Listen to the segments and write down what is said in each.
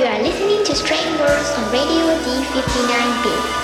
You are listening to Strange Worlds on Radio D59B.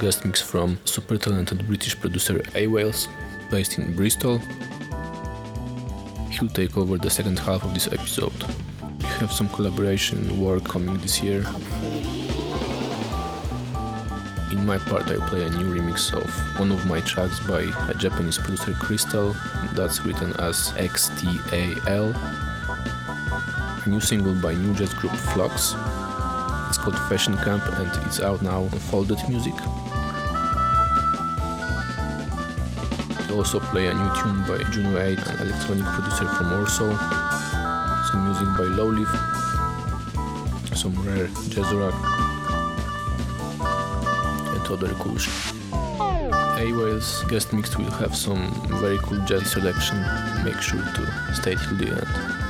Guest mix from super talented British producer A Wales, based in Bristol. He'll take over the second half of this episode. We have some collaboration work coming this year. In my part, I play a new remix of one of my tracks by a Japanese producer Crystal, that's written as XTAL. A new single by new jazz group Flux, it's called Fashion Camp and it's out now on Folded Music. I also play a new tune by Juno 8, an electronic producer from Warsaw, some music by Lowleaf, some rare jazz rock, and other cool shit. A-Wales guest mix will have some very cool jazz selection. Make sure to stay till the end.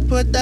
to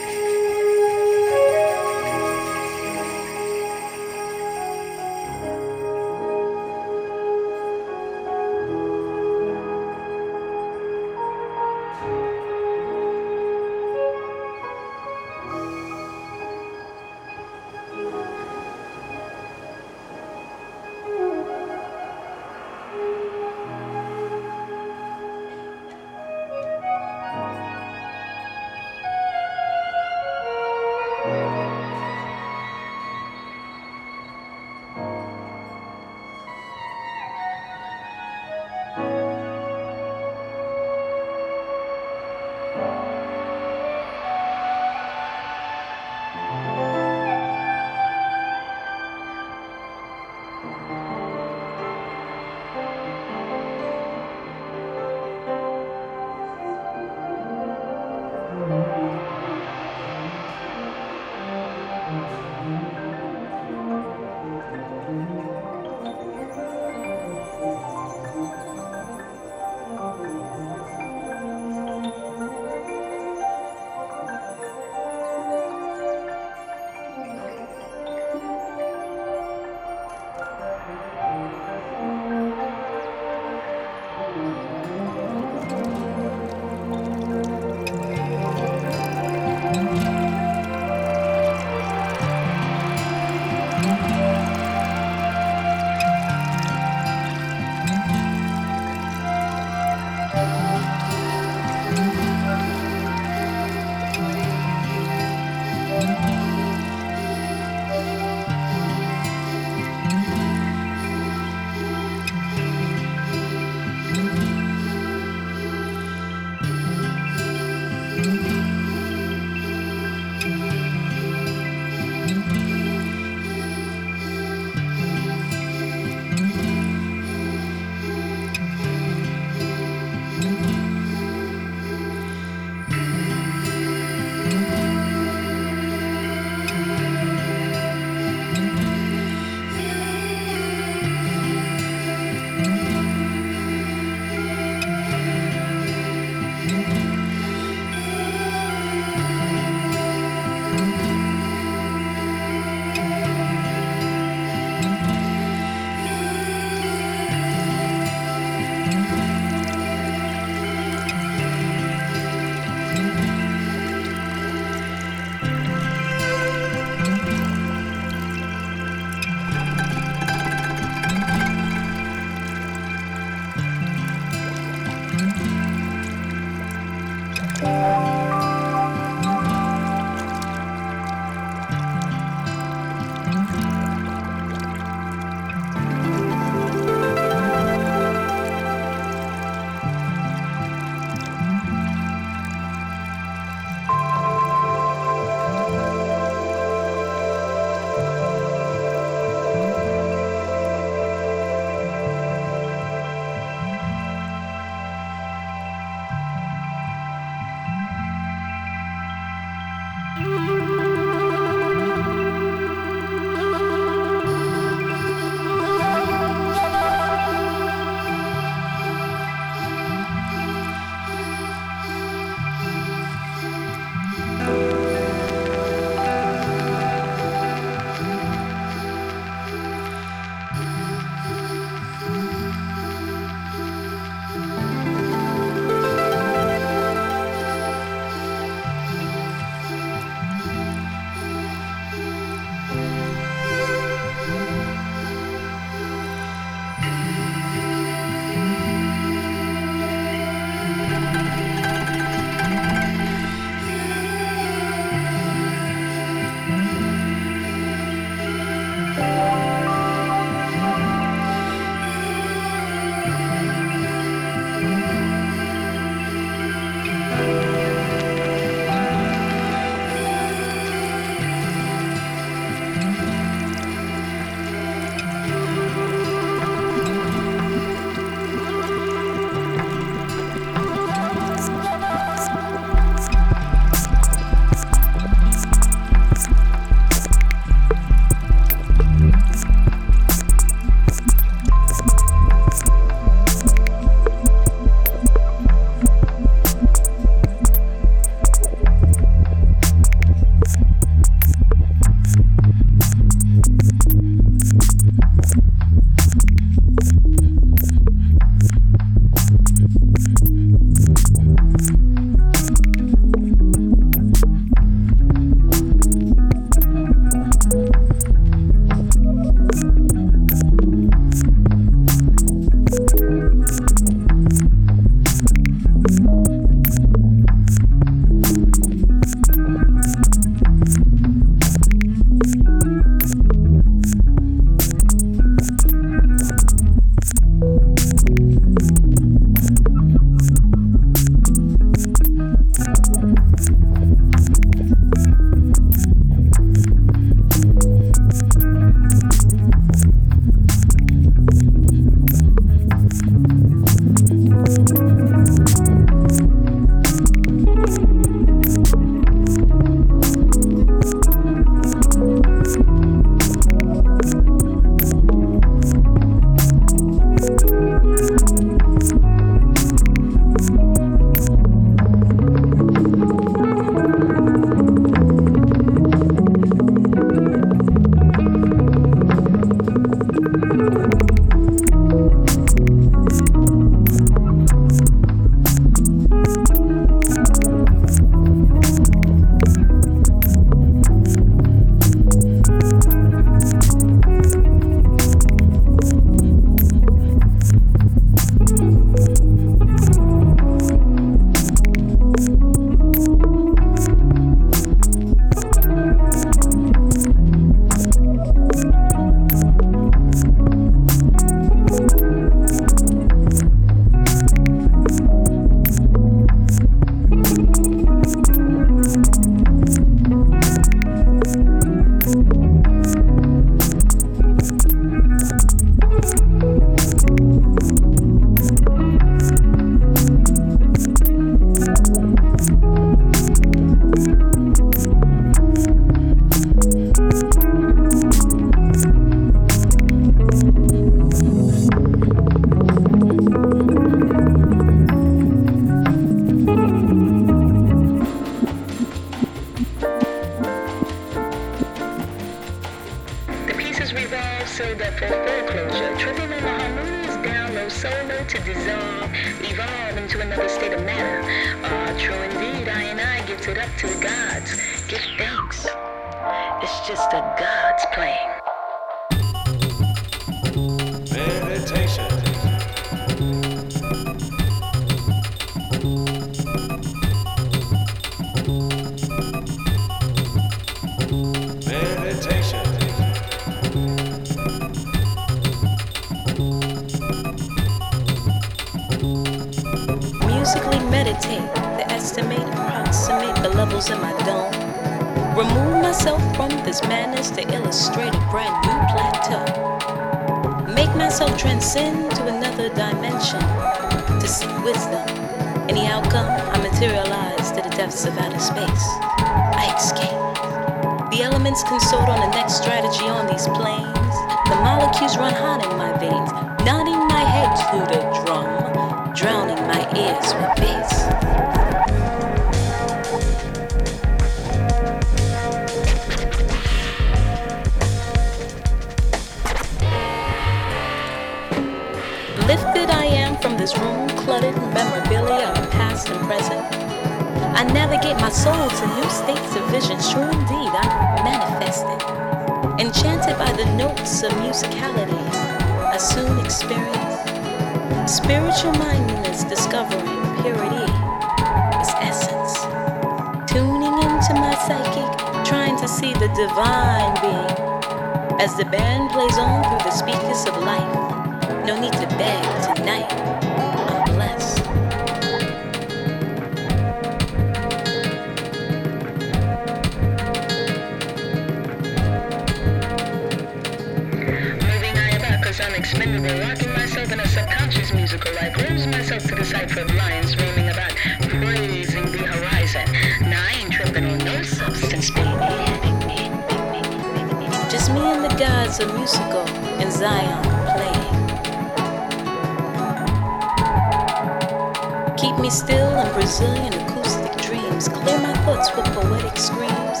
keep me still in Brazilian acoustic dreams. Clear my thoughts with poetic screams.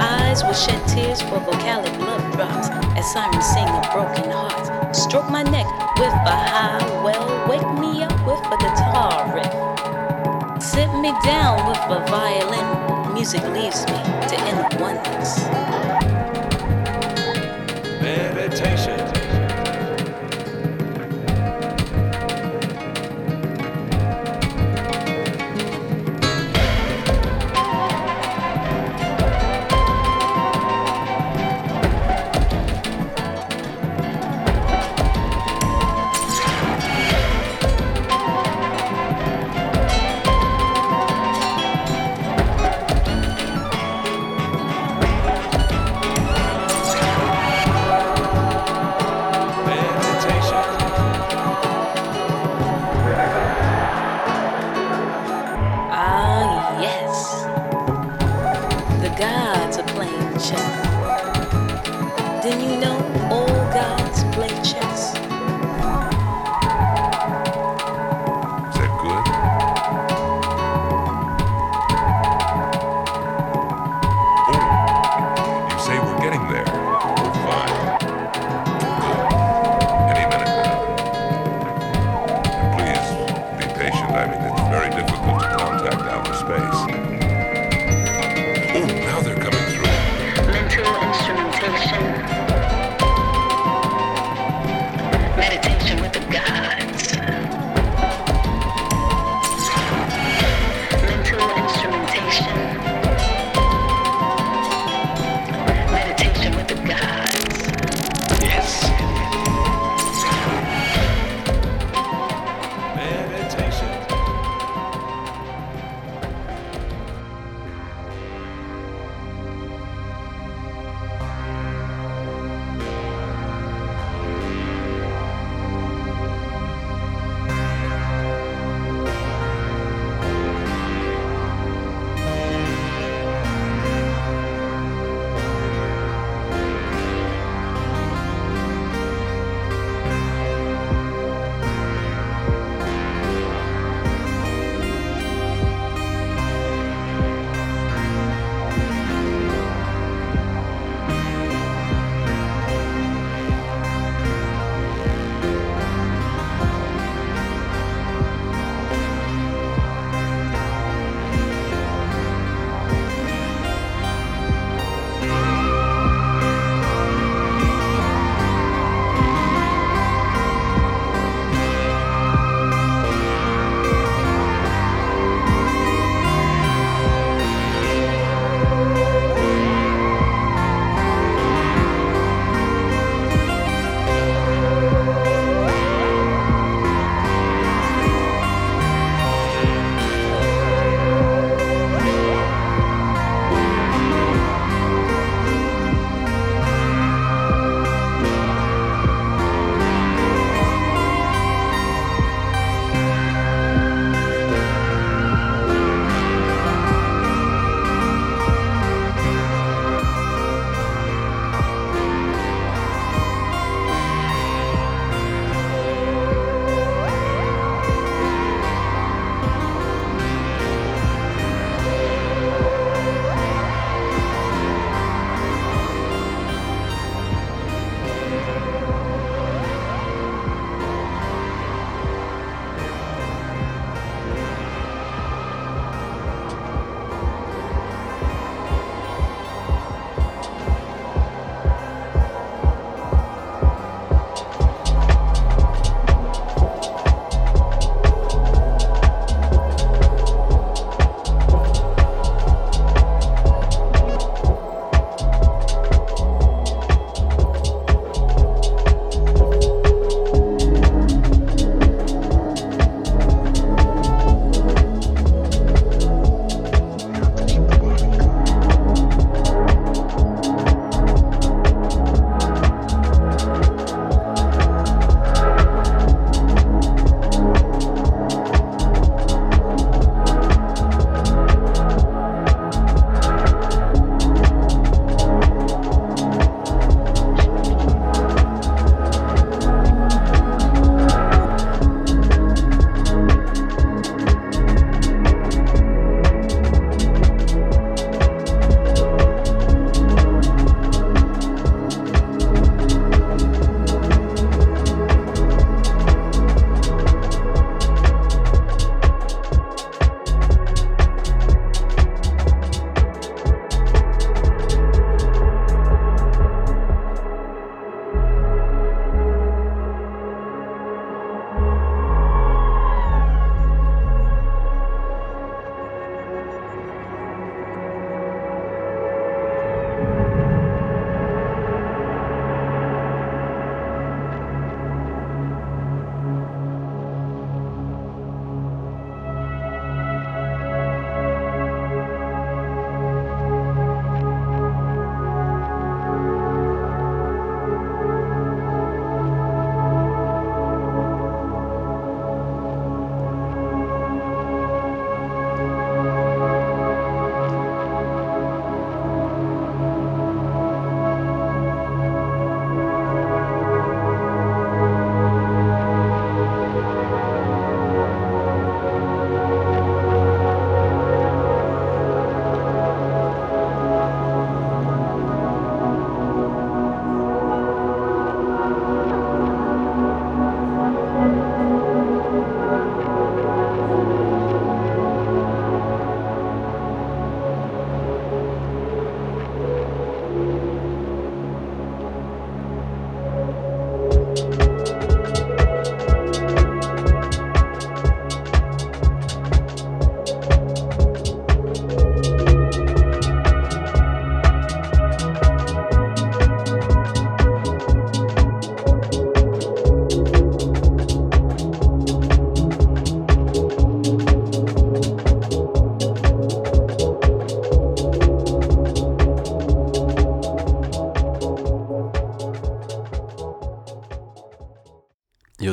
Eyes will shed tears for vocalic love drops as sirens sing of broken hearts. Stroke my neck with a high well. Wake me up with a guitar riff. Sit me down with a violin. Music leaves me to end oneness.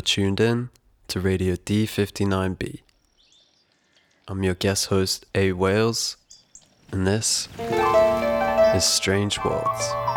Tuned in to Radio D59B. I'm your guest host, A. Wales, and this is Strange Worlds.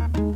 Thank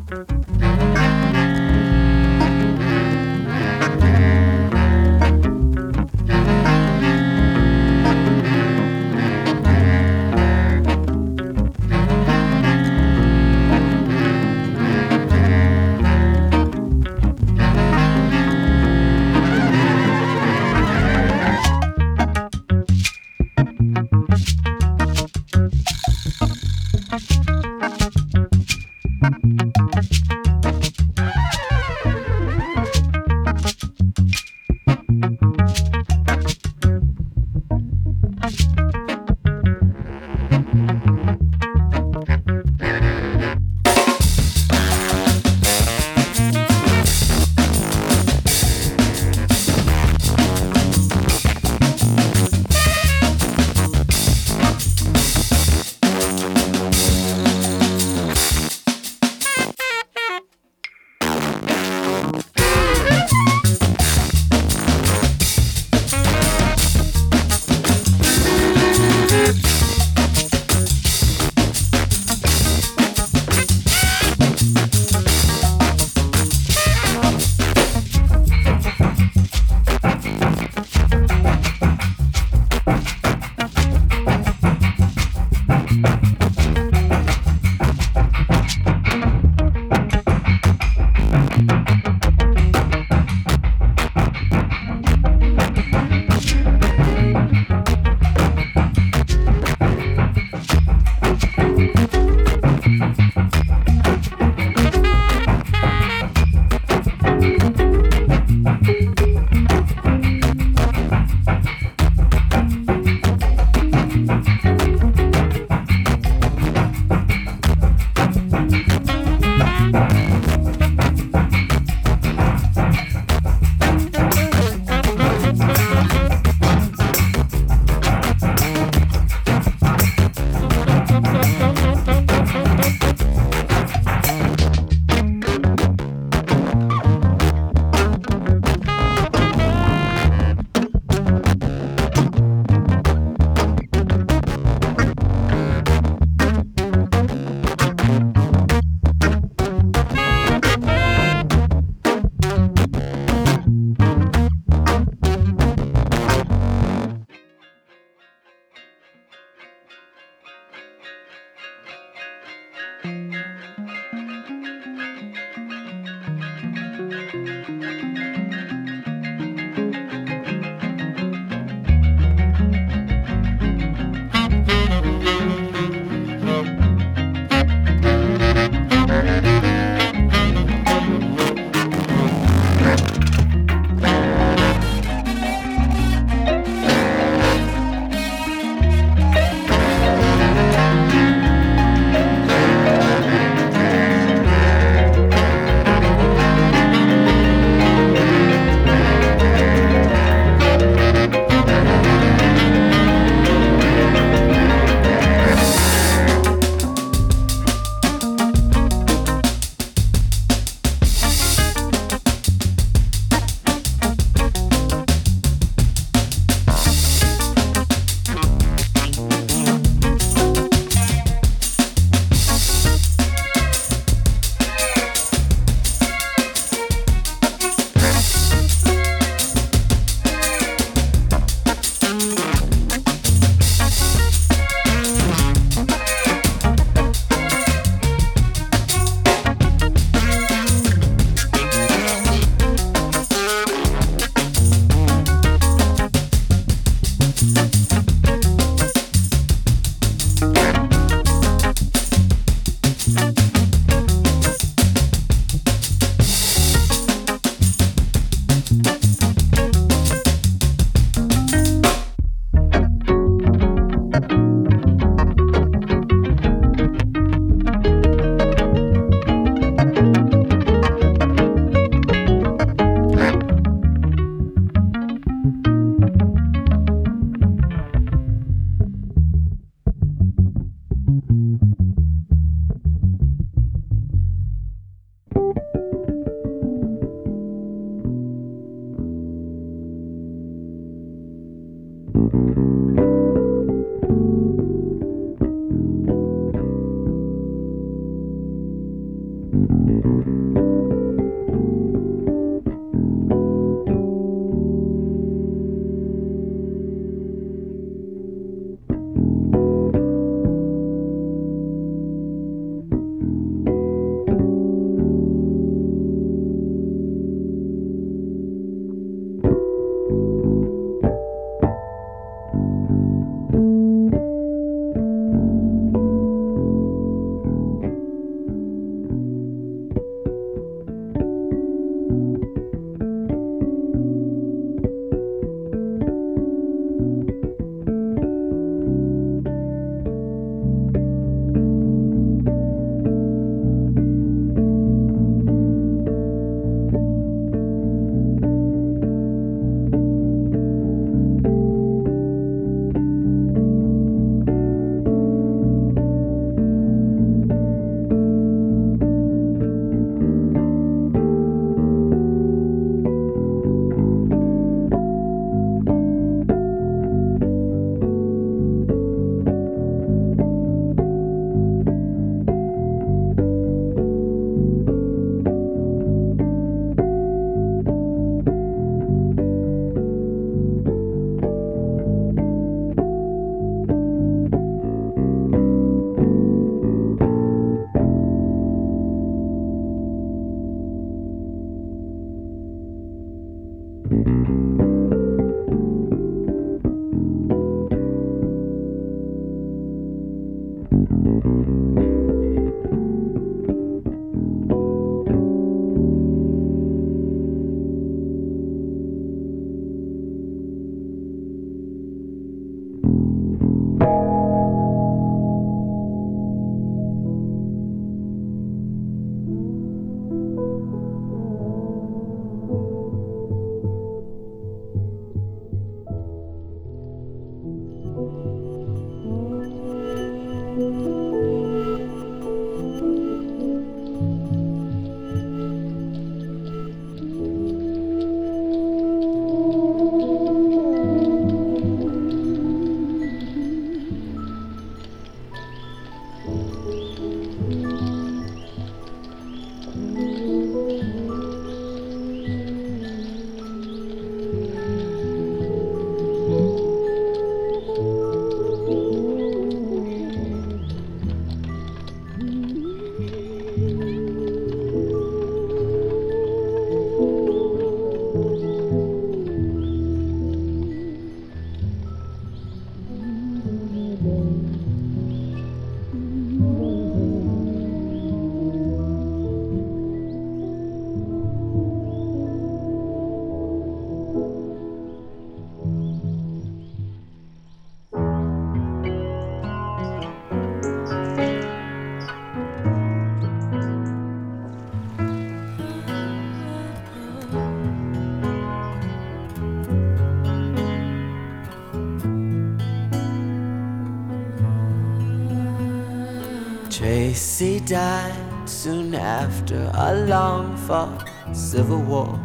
Tracy died soon after a long fought civil war.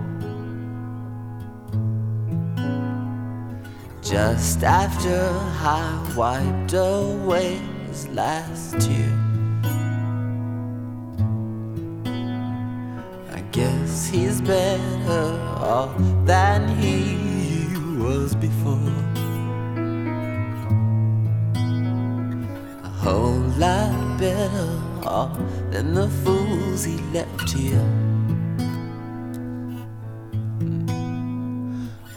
Just after I wiped away his last tear.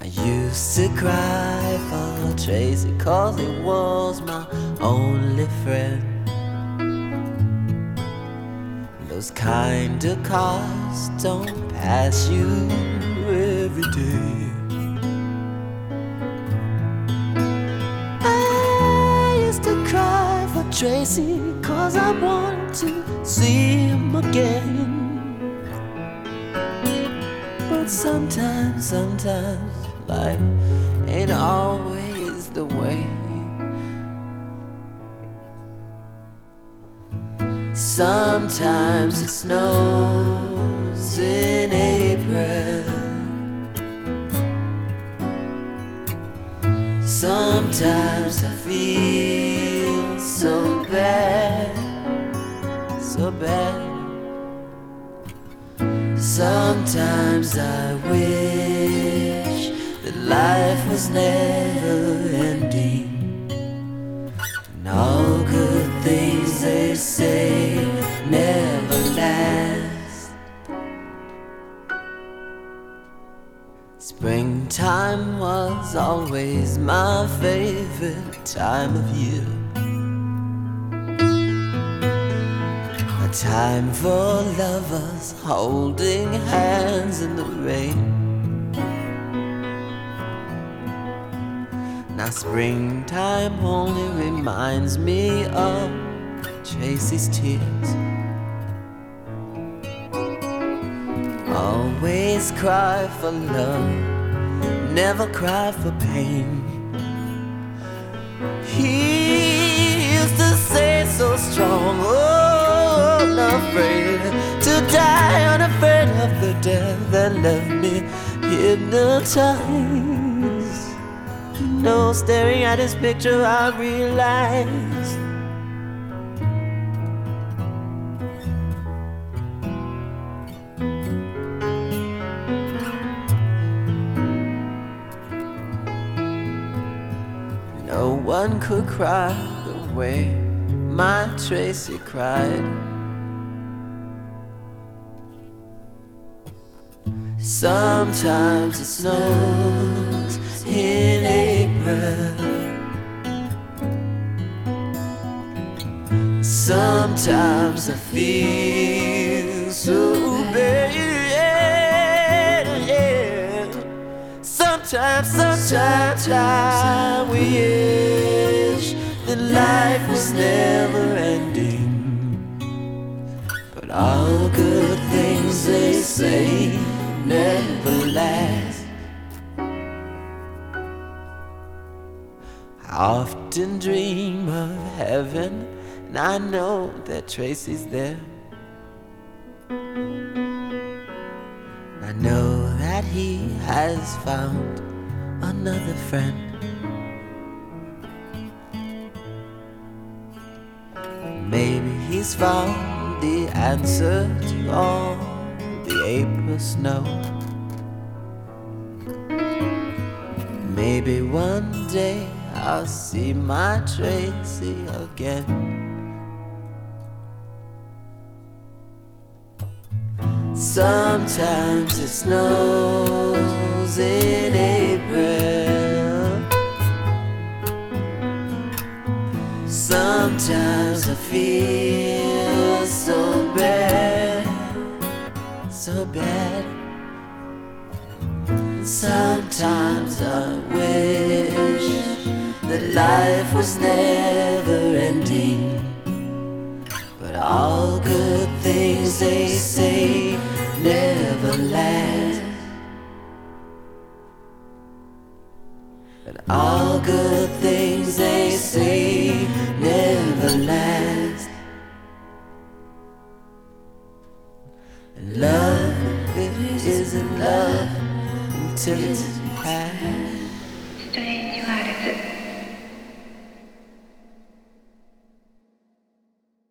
I used to cry for Tracy cause he was my only friend. Those kind of cars don't pass you every day. I used to cry for Tracy cause I wanted sometimes, life ain't always the way. Sometimes it snows in April. Sometimes I feel so bad, so bad. Sometimes I wish life was never ending. And all good things they say never last. Springtime was always my favorite time of year. A time for lovers holding hands in the rain. Now, springtime only reminds me of Tracy's tears. Always cry for love, never cry for pain. He used to say so strong, oh, unafraid to die, unafraid of the death that left me hypnotized. You staring at his picture, I realized. No one could cry the way my Tracy cried. Sometimes it snows in April. Sometimes I feel so bad. Sometimes, sometimes I wish that life was never ending. But all good things they say never last. Often dream of heaven, and I know that Tracy's there. I know that he has found another friend. Maybe he's found the answer to all the April snow. Maybe one day I'll see my Tracy again. Sometimes it snows in April. Sometimes I feel so bad, so bad. Sometimes I wish that life was never ending. But all good things they say never last. And all good things they say never last. And love, it isn't love until it's past. 出演にはあれです。